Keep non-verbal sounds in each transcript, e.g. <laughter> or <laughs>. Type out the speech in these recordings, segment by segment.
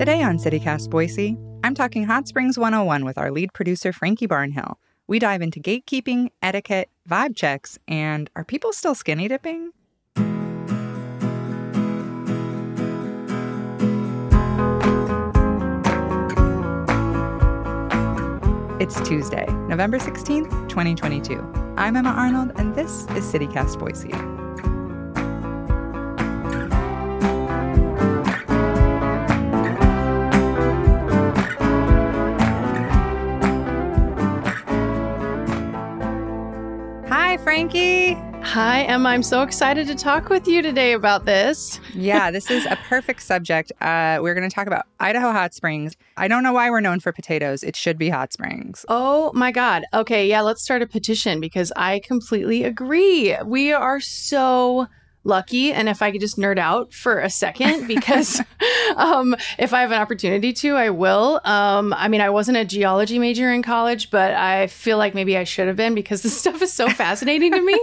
Today on CityCast Boise, I'm talking Hot Springs 101 with our lead producer, Frankie Barnhill. We dive into gatekeeping, etiquette, vibe checks, and are people still skinny dipping? It's Tuesday, November 16th, 2022. I'm Emma Arnold, and this is CityCast Boise. Frankie. Hi, Emma. I'm so excited to talk with you today about this. yeah, this is a perfect subject. Uh, we're going to talk about Idaho Hot Springs. I don't know why we're known for potatoes. It should be hot springs. Oh my God. Okay, yeah, let's start a petition because I completely agree. We are so lucky and if i could just nerd out for a second <laughs> because um, if i have an opportunity to i will um, i mean i wasn't a geology major in college but i feel like maybe i should have been because this <laughs> stuff is so fascinating to me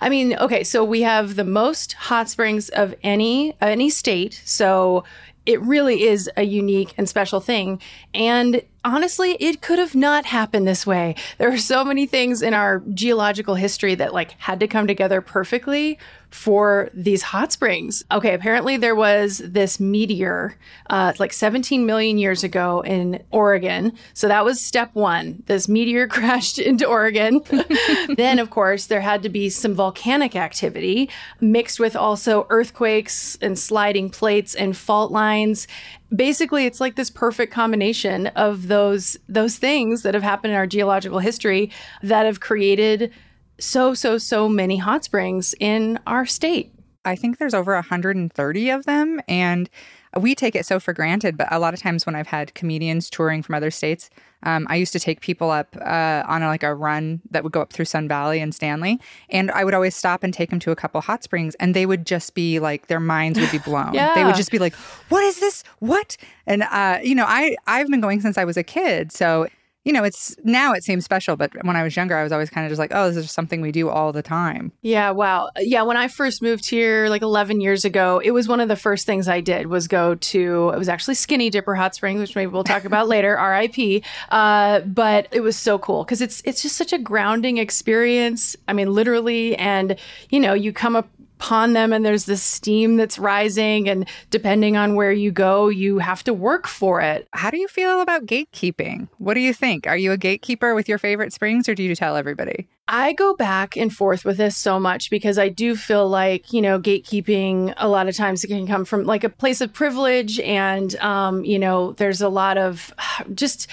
i mean okay so we have the most hot springs of any any state so it really is a unique and special thing. And honestly, it could have not happened this way. There are so many things in our geological history that like had to come together perfectly for these hot springs. Okay, apparently there was this meteor uh, like 17 million years ago in Oregon. So that was step one. This meteor <laughs> crashed into Oregon. <laughs> then, of course, there had to be some volcanic activity mixed with also earthquakes and sliding plates and fault lines basically it's like this perfect combination of those those things that have happened in our geological history that have created so so so many hot springs in our state. I think there's over 130 of them and we take it so for granted, but a lot of times when I've had comedians touring from other states, um, I used to take people up uh, on a, like a run that would go up through Sun Valley and Stanley, and I would always stop and take them to a couple hot springs, and they would just be like their minds would be <laughs> blown. yeah. They would just be like, "What is this? What?" And uh, you know, I I've been going since I was a kid, so you know, it's now it seems special, but when I was younger, I was always kind of just like, oh, this is something we do all the time. Yeah, wow. Yeah, when I first moved here like 11 years ago, it was one of the first things I did was go to, it was actually Skinny Dipper Hot Springs, which maybe we'll talk about <laughs> later, RIP. Uh, but it was so cool because it's, it's just such a grounding experience. I mean, literally. And, you know, you come up upon them and there's this steam that's rising and depending on where you go you have to work for it. How do you feel about gatekeeping? What do you think? Are you a gatekeeper with your favorite springs or do you tell everybody I go back and forth with this so much because I do feel like, you know, gatekeeping a lot of times it can come from like a place of privilege. And, um, you know, there's a lot of <sighs> just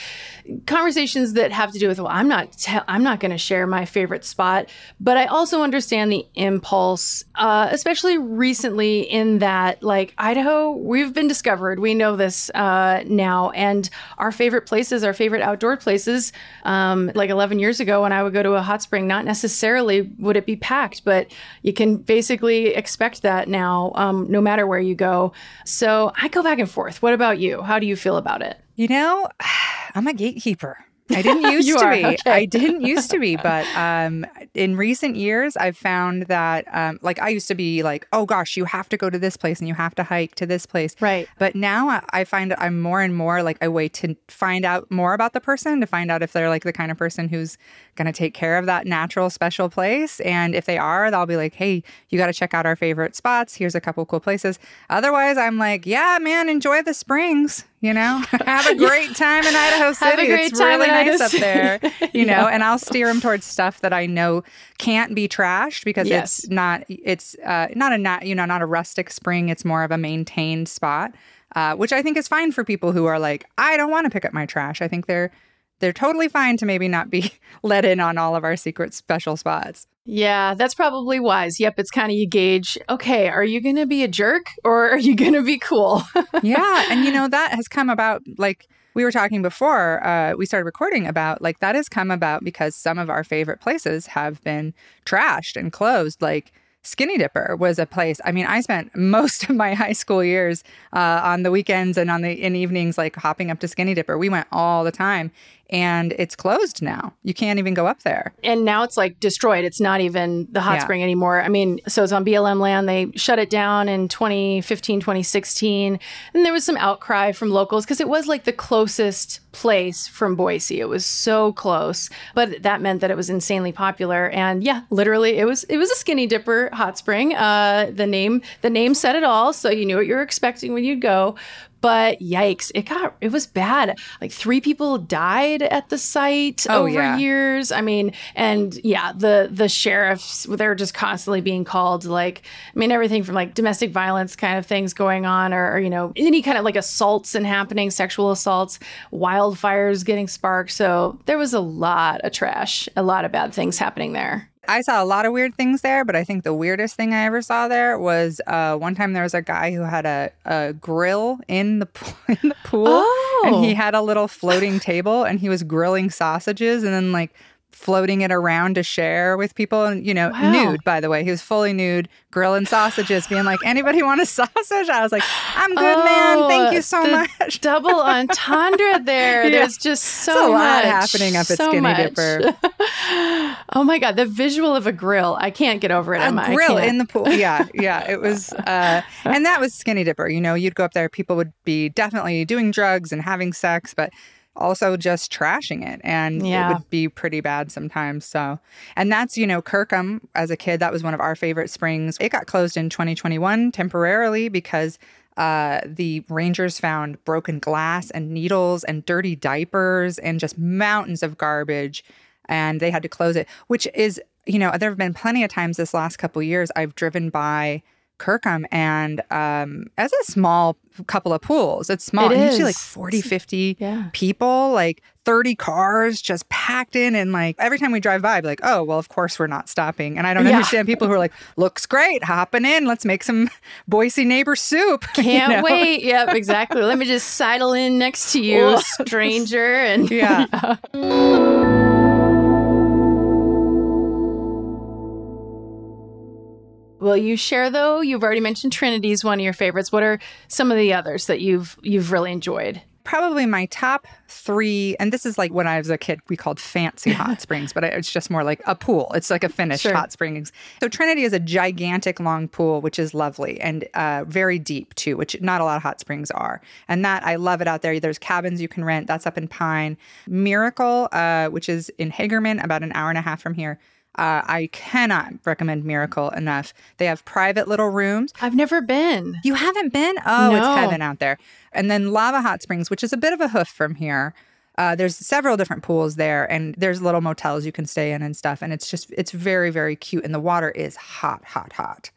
conversations that have to do with, well, I'm not, te- I'm not going to share my favorite spot. But I also understand the impulse, uh, especially recently in that, like, Idaho, we've been discovered. We know this uh, now. And our favorite places, our favorite outdoor places, um, like 11 years ago when I would go to a hot spring, not necessarily would it be packed, but you can basically expect that now, um, no matter where you go. So I go back and forth. What about you? How do you feel about it? You know, <sighs> I'm a gatekeeper. I didn't <laughs> used to are, be. okay. I didn't used to be, <laughs> but um, in recent years, I've found that um, like I used to be like, oh gosh, you have to go to this place and you have to hike to this place. Right. But now I- I find I'm more and more like I wait to find out more about the person to find out if they're like the kind of person who's going to take care of that natural special place. And if they are, they'll be like, hey, you got to check out our favorite spots. Here's a couple cool places. Otherwise, I'm like, yeah, man, enjoy the springs. You know, <laughs> have a great time in Idaho City. Have a great it's really nice up there. You know, <laughs> Yeah. and I'll steer them towards stuff that I know can't be trashed because Yes. it's not. It's uh, not a not you know not a rustic spring. It's more of a maintained spot, uh, which I think is fine for people who are like, I don't want to pick up my trash. I think they're they're totally fine to maybe not be <laughs> let in on all of our secret special spots. Yeah, that's probably wise. Yep, it's kind of you gauge, okay, are you going to be a jerk or are you <laughs> going to be cool? <laughs> yeah and you know that has come about like we were talking before uh, we started recording about like that has come about because some of our favorite places have been trashed and closed like skinny dipper was a place i mean i spent most of my high school years uh, on the weekends and on the in evenings like hopping up to skinny dipper we went all the time and it's closed now. You can't even go up there. And now it's like destroyed. It's not even the hot Yeah. spring anymore. I mean, so it's on BLM land. They shut it down in 2015, 2016. And there was some outcry from locals because it was like the closest place from Boise. It was so close. But that meant that it was insanely popular. And yeah, literally it was it was a skinny dipper hot spring. Uh the name the name said it all, so you knew what you were expecting when you'd go. But yikes, it got it was bad. Like three people died at the site Oh, over yeah. years. I mean, and yeah, the the sheriffs they're just constantly being called. Like, I mean, everything from like domestic violence kind of things going on, or, or you know, any kind of like assaults and happening, sexual assaults, wildfires getting sparked. So there was a lot of trash, a lot of bad things happening there. I saw a lot of weird things there, but I think the weirdest thing I ever saw there was uh, one time there was a guy who had a, a grill in the pool, <laughs> in the pool, Oh. and he had a little floating table, and he was grilling sausages and then like floating it around to share with people, and you know, Wow. nude by the way, he was fully nude, grilling sausages, being like, "Anybody want a sausage?" I was like, "I'm good, man. Thank you so Oh, much." <laughs> Double entendre there. Yeah. There's just so a lot much happening up at so Skinny much. Dipper. <laughs> oh my god, the visual of a grill. I can't get over it. a Emma. I grill in the pool. Yeah, yeah. It was, <laughs> uh, and that was Skinny Dipper. You know, you'd go up there, people would be definitely doing drugs and having sex, but also just trashing it, and Yeah. it would be pretty bad sometimes. So, and that's you know, Kirkham as a kid, that was one of our favorite springs. It got closed in 2021 temporarily because. Uh, the rangers found broken glass and needles and dirty diapers and just mountains of garbage and they had to close it which is you know there have been plenty of times this last couple years i've driven by kirkham and um as a small couple of pools it's small It and you like 40 50 Yeah. people like 30 cars just packed in and like every time we drive by like oh well of course we're not stopping and i don't Yeah. understand people who are like looks great hopping in let's make some boise neighbor soup <laughs> Can't know? wait. Yep, exactly. Let me just sidle in next to you, <laughs> stranger. And <laughs> yeah Will you share though? You've already mentioned Trinity's one of your favorites. What are some of the others that you've you've really enjoyed? probably my top three, and this is like when I was a kid, we called fancy hot <laughs> springs, but it's just more like a pool. It's like a finished Sure. hot springs. So Trinity is a gigantic long pool, which is lovely and uh, very deep too, which not a lot of hot springs are. And that I love it out there. There's cabins you can rent. That's up in Pine. Miracle, uh, which is in Hagerman, about an hour and a half from here. Uh, I cannot recommend Miracle enough. They have private little rooms. I've never been. You haven't been? Oh, it's heaven out there. And then Lava Hot Springs, which is a bit of a hoof from here. Uh, there's several different pools there, and there's little motels you can stay in and stuff. And it's just, it's very, very cute. And the water is hot, hot, hot.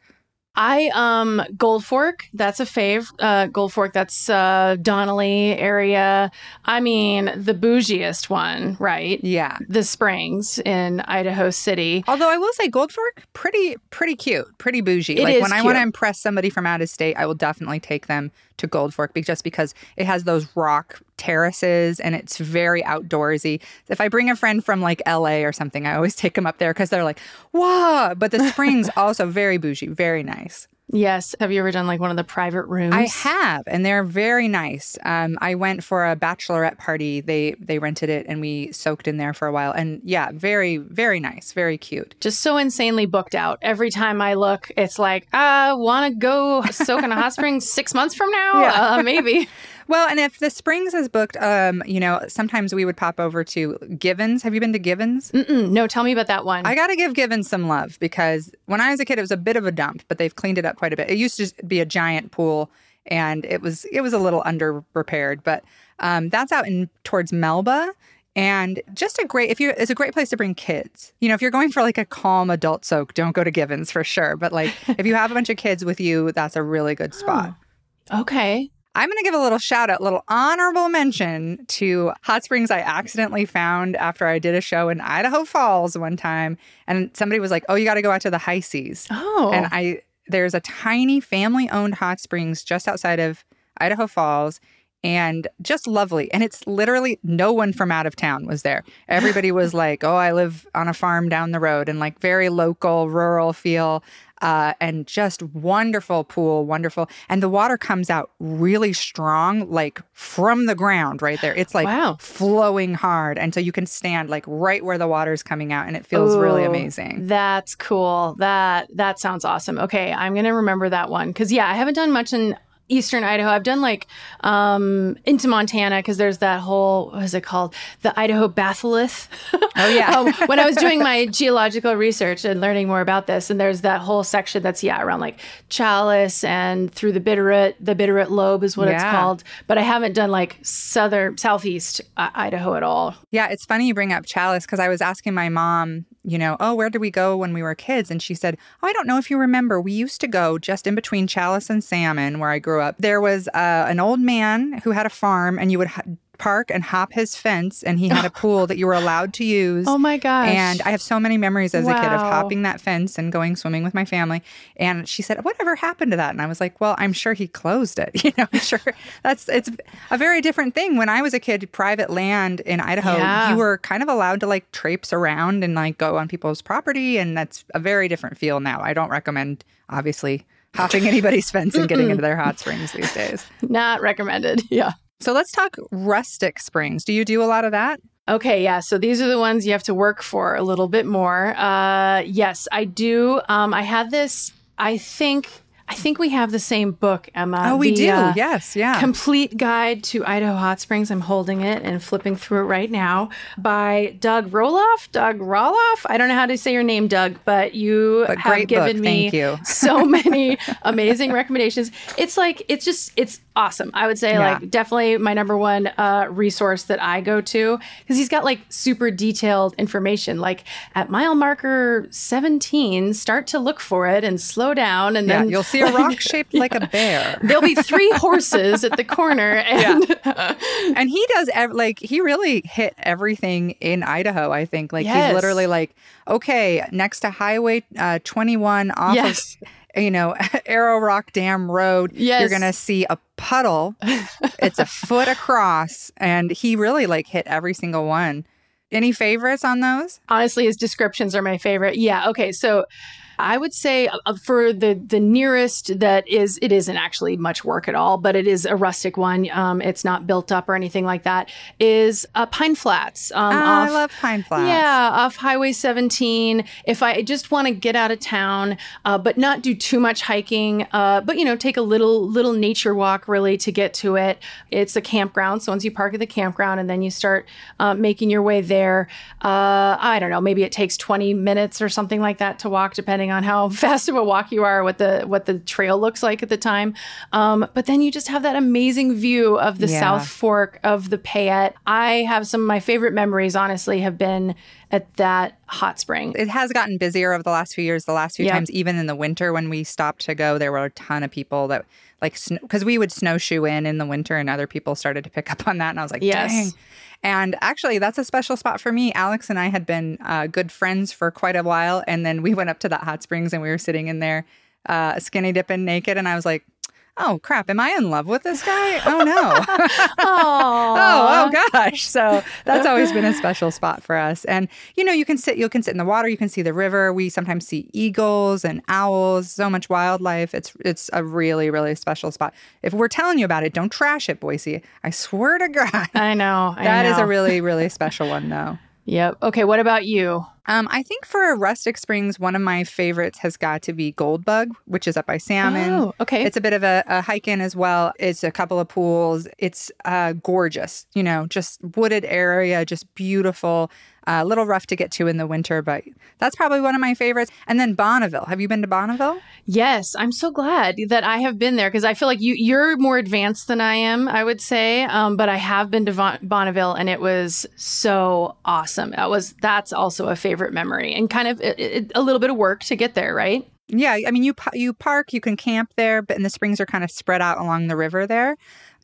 I um Gold Fork, that's a fave. Uh Gold Fork, that's uh Donnelly area. I mean, the bougiest one, right? Yeah. The Springs in Idaho City. Although I will say Gold Fork, pretty, pretty cute, pretty bougie. It like is when I want to impress somebody from out of state, I will definitely take them to Gold Fork just because it has those rock terraces and it's very outdoorsy. If I bring a friend from like LA or something, I always take them up there because they're like, "Whoa!" But the <laughs> springs also very bougie, very nice. Yes. Have you ever done like one of the private rooms? I have, and they're very nice. Um, I went for a bachelorette party. They they rented it, and we soaked in there for a while. And yeah, very very nice, very cute. just so insanely booked out. Every time I look, it's like, I want to go soak in a hot spring <laughs> six months from now. Yeah. Uh, maybe. <laughs> Well, and if the Springs is booked, um, you know, sometimes we would pop over to Givens. Have you been to Givens? Mm-mm, no, tell me about that one. I got to give Givens some love because when I was a kid, it was a bit of a dump, but they've cleaned it up quite a bit. It used to just be a giant pool, and it was it was a little under repaired, but um, that's out in towards Melba. And just a great if you it's a great place to bring kids. You know, if you're going for like a calm adult soak, don't go to Givens for sure. But like if you have a bunch of kids with you, that's a really good spot. okay. I'm going to give a little shout out, little honorable mention to hot springs I accidentally found after I did a show in Idaho Falls one time. And somebody was like, oh, you got to go out to the Heise. Oh. And I, there's a tiny family owned hot springs just outside of Idaho Falls. And just lovely. And it's literally no one from out of town was there. Everybody was <laughs> like, "Oh, I live on a farm down the road," and like very local, rural feel. Uh, and just wonderful pool, wonderful. And the water comes out really strong, like from the ground right there. It's like Wow. flowing hard. And so you can stand like right where the water's coming out, and it feels really amazing. That's cool. That that sounds awesome. Okay, I'm gonna remember that one because yeah, I haven't done much in eastern Idaho. I've done like um into Montana because there's that whole what is it called the Idaho batholith. Oh, yeah. <laughs> um, when I was doing <laughs> my geological research and learning more about this, and there's that whole section that's yeah around like Challis and through the Bitterroot. The Bitterroot lobe is what it's called. But I haven't done like southern southeast uh, Idaho at all. Yeah, it's funny you bring up Challis because I was asking my mom, you know, oh, where did we go when we were kids? And she said, oh, I don't know if you remember. We used to go just in between Challis and Salmon, where I grew up. There was uh, an old man who had a farm, and you would h- park and hop his fence, and he had a <laughs> pool that you were allowed to use. Oh my gosh! And I have so many memories as a kid of hopping that fence and going swimming with my family. And she said, "Whatever happened to that?" And I was like, "Well, I'm sure he closed it. <laughs> You know, I'm sure <laughs> that's it's a very different thing. When I was a kid, private land in Idaho, Yeah. you were kind of allowed to like traipse around and like go on people's property, and that's a very different feel now. I don't recommend, obviously." Hopping anybody's fence and getting into <laughs> their hot springs these days. not recommended. <laughs> Yeah. So let's talk rustic springs. Do you do a lot of that? Okay, yeah. So these are the ones you have to work for a little bit more. Uh, yes, I do. Um, I had this. I think. I think we have the same book, Emma. oh, we The, do. uh, yes, yeah. Complete Guide to Idaho Hot Springs. I'm holding it and flipping through it right now by Doug Roloff. Doug Roloff. I don't know how to say your name, Doug, but you But have given book. me so <laughs> many amazing recommendations. It's like it's just it's awesome. I would say Yeah. like definitely my number one uh, resource that I go to because he's got like super detailed information. Like at mile marker 17, start to look for it and slow down, and yeah, then you'll see a <laughs> rock shaped like a bear. There'll be three horses at the corner, <laughs> and and he does ev- like he really hit everything in Idaho. I think like Yes. he's literally like, okay, next to Highway uh, 21 off Yes. of you know <laughs> Arrow Rock Dam Road, Yes. you're gonna see a puddle. it's a foot across, and he really like hit every single one. Any favorites on those? honestly, his descriptions are my favorite. Yeah. Okay. So. I would say uh, for the the nearest that is it isn't actually much work at all, but it is a rustic one. Um, it's not built up or anything like that. Is uh, Pine Flats? Um, Ah, I love Pine Flats. Yeah, off Highway 17. If I just want to get out of town, uh, but not do too much hiking, uh, but you know, take a little little nature walk really to get to it. It's a campground, so once you park at the campground and then you start uh, making your way there, uh, I don't know, maybe it takes 20 minutes or something like that to walk, depending on how <laughs> fast of a walk you are, what the what the trail looks like at the time. Um, but then you just have that amazing view of the Yeah. South Fork of the Payette. I have some of my favorite memories, honestly, have been at that hot spring. it has gotten busier over the last few years. The last few Yeah. times, even in the winter when we stopped to go, there were a ton of people that like because we would snowshoe in in the winter, and other people started to pick up on that, and I was like, Yes. dang. And actually, that's a special spot for me. Alex and I had been uh, good friends for quite a while, and then we went up to that hot springs, and we were sitting in there, uh, skinny dipping naked, and I was like. Oh crap! Am I in love with this guy? Oh no! <laughs> <laughs> oh, oh gosh. So that's always been a special spot for us. And you know, you can sit you can sit in the water, you can see the river. We sometimes see eagles and owls, so much wildlife. It's it's a really, really special spot. If we're telling you about it, don't trash it, Boise. I swear to <laughs> God. I know. I That is know. a really, really special one though. Yep. Okay. What about you? Um, I think for Rustic Springs, one of my favorites has got to be Goldbug, which is up by Salmon. Oh, okay. It's a bit of a, a hike in as well. It's a couple of pools. It's uh, gorgeous, you know, just wooded area, just beautiful. A little rough to get to in the winter, but that's probably one of my favorites. And then Bonneville. Have you been to Bonneville? Yes, I'm so glad that I have been there because I feel like you you're more advanced than I am. I would say, um, but I have been to Von- Bonneville and it was so awesome. That was that's also a favorite memory and kind of it, it, a little bit of work to get there, right? Yeah, I mean, you you park, you can camp there, but and the springs are kind of spread out along the river there.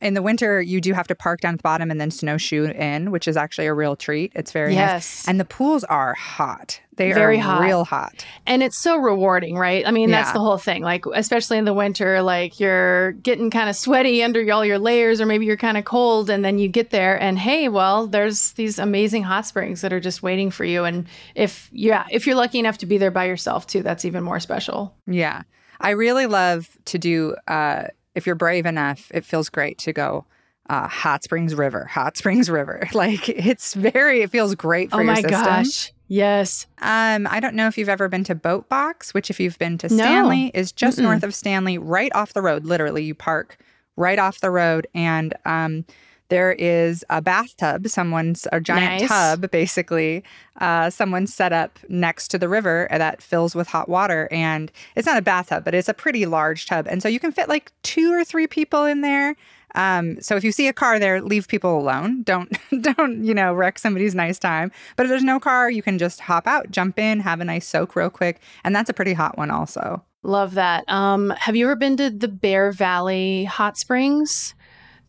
In the winter, you do have to park down at the bottom and then snowshoe in, which is actually a real treat. It's very Yes. nice. And the pools are hot. They Very are hot. real hot. And it's so rewarding, right? I mean, that's Yeah. the whole thing. Like, especially in the winter, like you're getting kind of sweaty under all your layers, or maybe you're kind of cold, and then you get there, and hey, well, there's these amazing hot springs that are just waiting for you. And if yeah, if you're lucky enough to be there by yourself too, that's even more special. Yeah. I really love to do, uh, if you're brave enough, it feels great to go uh, Hot Springs River, Hot Springs River. <laughs> Like it's very, it feels great for oh your my gosh, yes, Um, I don't know if you've ever been to Boat Box, which if you've been to No. Stanley, is just Mm-mm. north of Stanley, right off the road. Literally, you park right off the road, and um, there is a bathtub. Someone's a giant Nice. tub, basically. Uh, someone set up next to the river that fills with hot water, and it's not a bathtub, but it's a pretty large tub, and so you can fit like two or three people in there. Um, so if you see a car there, leave people alone. Don't <laughs> don't you know wreck somebody's nice time. But if there's no car, you can just hop out, jump in, have a nice soak real quick, and that's a pretty hot one also. love that. Um, have you ever been to the Bear Valley Hot Springs?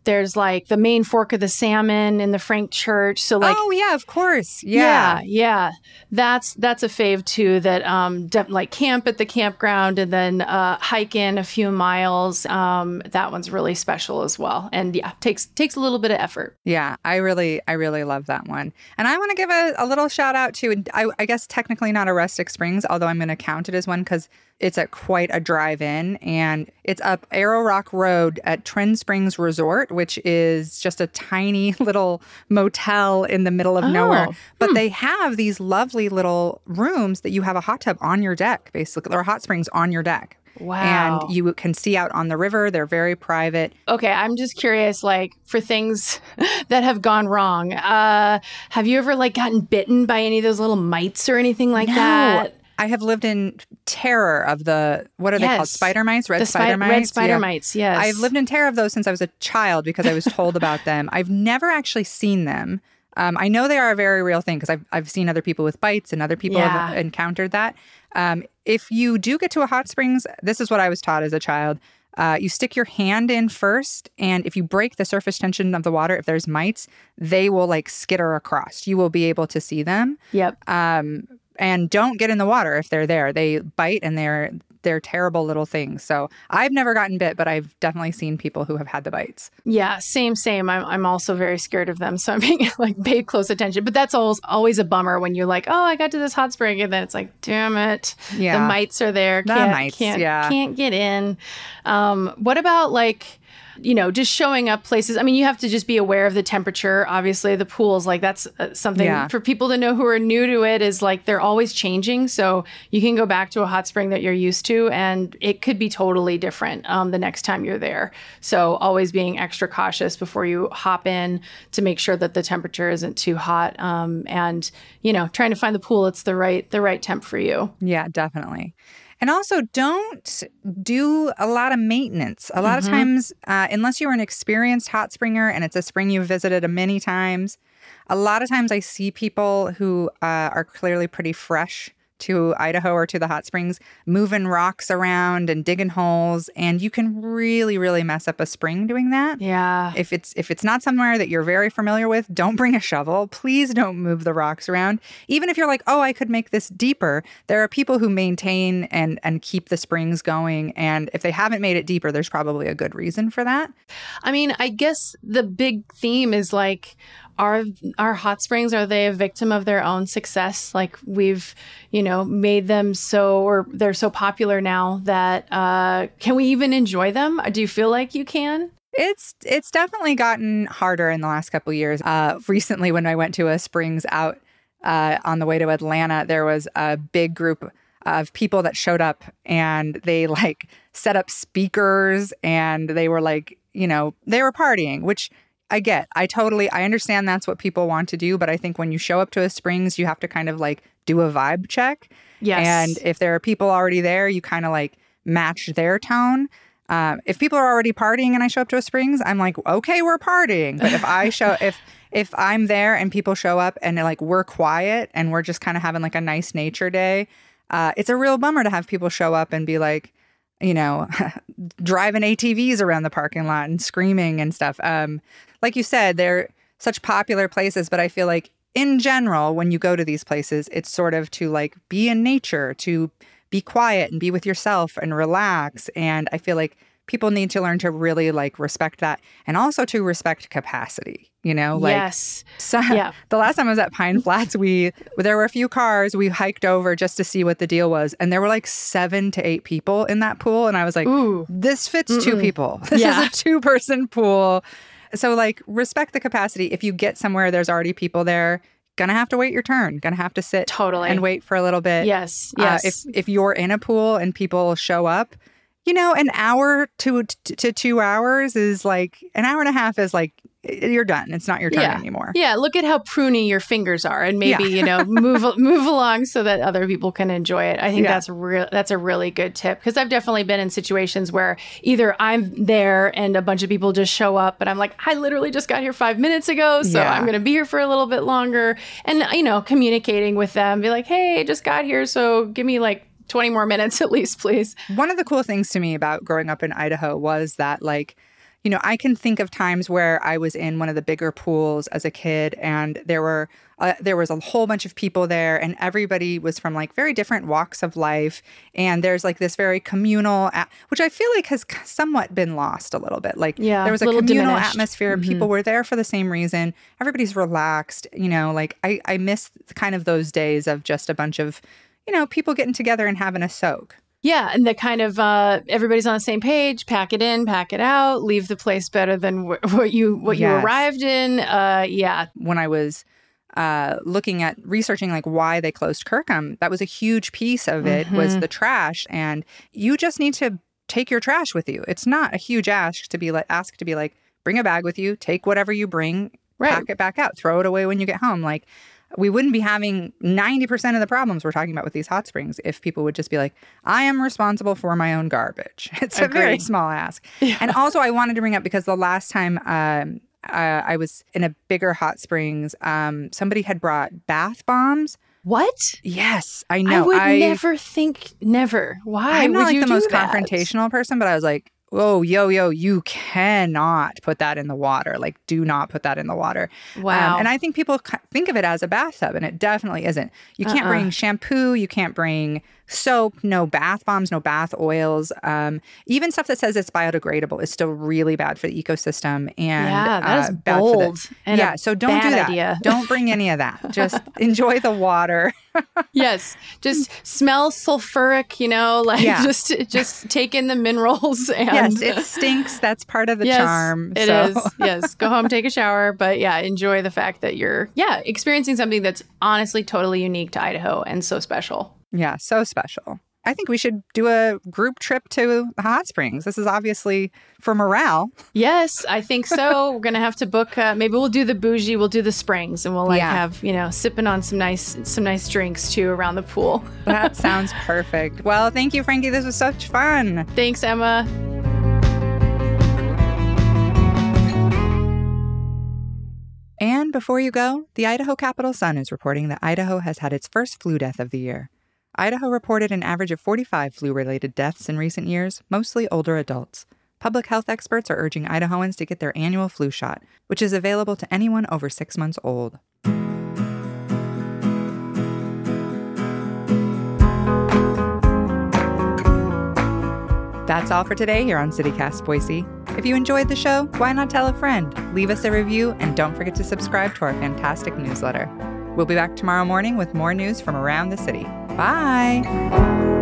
There's like the main fork of the salmon in the Frank Church. So like oh yeah, of course, Yeah, yeah. yeah. That's that's a fave too. That um, def- like camp at the campground and then uh, hike in a few miles. Um, that one's really special as well. And yeah, takes takes a little bit of effort. Yeah, I really, I really love that one. And I want to give a, a little shout out to, I, I guess technically not a Rustic Springs, although I'm going to count it as one because it's at quite a drive in and it's up Arrow Rock Road at Twin Springs Resort, which is just a tiny <laughs> little motel in the middle of nowhere. Oh, But they have these lovely little rooms that you have a hot tub on your deck, basically, or hot springs on your deck. Wow. And you can see out on the river. They're very private. Okay, I'm just curious, like for things <laughs> that have gone wrong. Uh, have you ever like gotten bitten by any of those little mites or anything like No. that? I have lived in terror of the what are they called? Spider mites, red the spider spi- mites. red spider Yeah. mites. Yes, I've lived in terror of those since I was a child because I was told about them. <laughs> I've never actually seen them. Um, I know they are a very real thing because I've I've seen other people with bites and other people have encountered that. Um, if you do get to a hot springs, this is what I was taught as a child. Uh, you stick your hand in first, and if you break the surface tension of the water, if there's mites, they will like skitter across. You will be able to see them Yep. um, and don't get in the water if they're there. They bite and they're they're terrible little things. So I've never gotten bit, but I've definitely seen people who have had the bites. Yeah, same, same. I'm, I'm also very scared of them, so I'm being <laughs> like paid close attention. But that's always always a bummer when you're like, oh, I got to this hot spring, and then it's like, damn it, Yeah. the mites are there. Can't, mites, can't, yeah. can't get in. Um, what about like? You know, just showing up places. I mean, you have to just be aware of the temperature. Obviously, the pools, like that's uh, something Yeah. for people to know who are new to it, is like they're always changing. So you can go back to a hot spring that you're used to, and it could be totally different um, the next time you're there. So always being extra cautious before you hop in to make sure that the temperature isn't too hot, um, and you know, trying to find the pool that's the right the right temp for you. Yeah, definitely. And also, don't do a lot of maintenance. A lot Mhm. of times, uh, unless you're an experienced hot springer and it's a spring you've visited a many times, a lot of times I see people who uh, are clearly pretty fresh to Idaho or to the hot springs moving rocks around and digging holes, and you can really, really mess up a spring doing that. Yeah. If it's if it's not somewhere that you're very familiar with, don't bring a shovel. Please don't move the rocks around. Even if you're like, "Oh, I could make this deeper." There are people who maintain and and keep the springs going, and if they haven't made it deeper, there's probably a good reason for that. I mean, I guess the big theme is like are our hot springs are they a victim of their own success? Like we've, you know, made them so or they're so popular now that uh can we even enjoy them? Do you feel like you can? It's it's definitely gotten harder in the last couple years. Uh, recently, when I went to a springs out uh, on the way to Atlanta, there was a big group of people that showed up, and they like set up speakers, and they were like, you know, they were partying, which I get. I totally I understand that's what people want to do, but I think when you show up to a springs, you have to kind of like do a vibe check. Yes. And if there are people already there, you kind of like match their tone. Um, if people are already partying and I show up to a Springs, I'm like, okay, we're partying. But if I show, if if I'm there and people show up and like we're quiet and we're just kind of having like a nice nature day, uh, it's a real bummer to have people show up and be like, you know, <laughs> driving ATVs around the parking lot and screaming and stuff. Um, like you said, they're such popular places, but I feel like in general, when you go to these places, it's sort of to like be in nature, to be quiet and be with yourself and relax. And I feel like people need to learn to really like respect that and also to respect capacity you know like yes so, <laughs> yeah. the last time i was at pine flats we there were a few cars we hiked over just to see what the deal was and there were like seven to eight people in that pool and i was like Ooh. this fits Mm-mm. two people <laughs> this yeah. is a two person pool so like respect the capacity. If you get somewhere there's already people there gonna have to wait your turn gonna have to sit totally. and wait for a little bit. Yes yes uh, if if you're in a pool and people show up you know, an hour to to two hours is like an hour and a half is like you're done. It's not your turn yeah. anymore. Yeah, look at how pruny your fingers are, and maybe yeah. you know move <laughs> move along so that other people can enjoy it. I think yeah. that's real. That's a really good tip because I've definitely been in situations where either I'm there and a bunch of people just show up, but I'm like, I literally just got here five minutes ago, so I'm going to be here for a little bit longer, and you know, communicating with them, be like, hey, I just got here, so give me like 20 more minutes at least, please. One of the cool things to me about growing up in Idaho was that, like, you know, I can think of times where I was in one of the bigger pools as a kid, and there were uh, there was a whole bunch of people there, and everybody was from like very different walks of life. And there's like this very communal, which I feel like has somewhat been lost a little bit. Like, yeah, there was a, a communal diminished. atmosphere. Mm-hmm. People were there for the same reason. Everybody's relaxed. You know, like I I miss kind of those days of just a bunch of you know, people getting together and having a soak. Yeah, and the kind of uh, everybody's on the same page. Pack it in, pack it out. Leave the place better than wh- what you what yes. you arrived in. Uh, yeah. When I was uh, looking at researching like why they closed Kirkham, that was a huge piece of it mm-hmm. was the trash, and you just need to take your trash with you. It's not a huge ask to be like ask to be like bring a bag with you, take whatever you bring, right. pack it back out, throw it away when you get home. Like we wouldn't be having 90% of the problems we're talking about with these hot springs if people would just be like, I am responsible for my own garbage. <laughs> It's Agreed. a very small ask. <laughs> Yeah. And also, I wanted to bring up because the last time um, uh, I was in a bigger hot springs, um, somebody had brought bath bombs. What? Yes, I know. I would I, never think, never. Why? I'm not like the most that? confrontational person, but I was like, oh, yo, yo, you cannot put that in the water. Like, do not put that in the water. Um, wow. Um, and I think people think of it as a bathtub, and it definitely isn't. You can't uh-uh. bring shampoo, you can't bring soap, no bath bombs, no bath oils. Um, even stuff that says it's biodegradable is still really bad for the ecosystem and yeah, that is uh, bad bold. for the, yeah. So don't do that. Idea. <laughs> Don't bring any of that. Just <laughs> enjoy the water. <laughs> yes, just smell sulfuric. You know, like yeah. just just take in the minerals. And yes, it stinks. That's part of the yes, charm. It so. is. Yes, go home, take a shower, but yeah, enjoy the fact that you're yeah experiencing something that's honestly totally unique to Idaho and so special. Yeah, so special. I think we should do a group trip to the hot springs. This is obviously for morale. Yes, I think so. We're gonna have to book. Uh, maybe we'll do the bougie. We'll do the springs, and we'll like yeah. have you know sipping on some nice some nice drinks too around the pool. <laughs> that sounds perfect. Well, thank you, Frankie. This was such fun. Thanks, Emma. And before you go, the Idaho Capital Sun is reporting that Idaho has had its first flu death of the year. Idaho reported an average of 45 flu related deaths in recent years, mostly older adults. Public health experts are urging Idahoans to get their annual flu shot, which is available to anyone over six months old. That's all for today here on CityCast Boise. If you enjoyed the show, why not tell a friend? Leave us a review and don't forget to subscribe to our fantastic newsletter. We'll be back tomorrow morning with more news from around the city. Bye.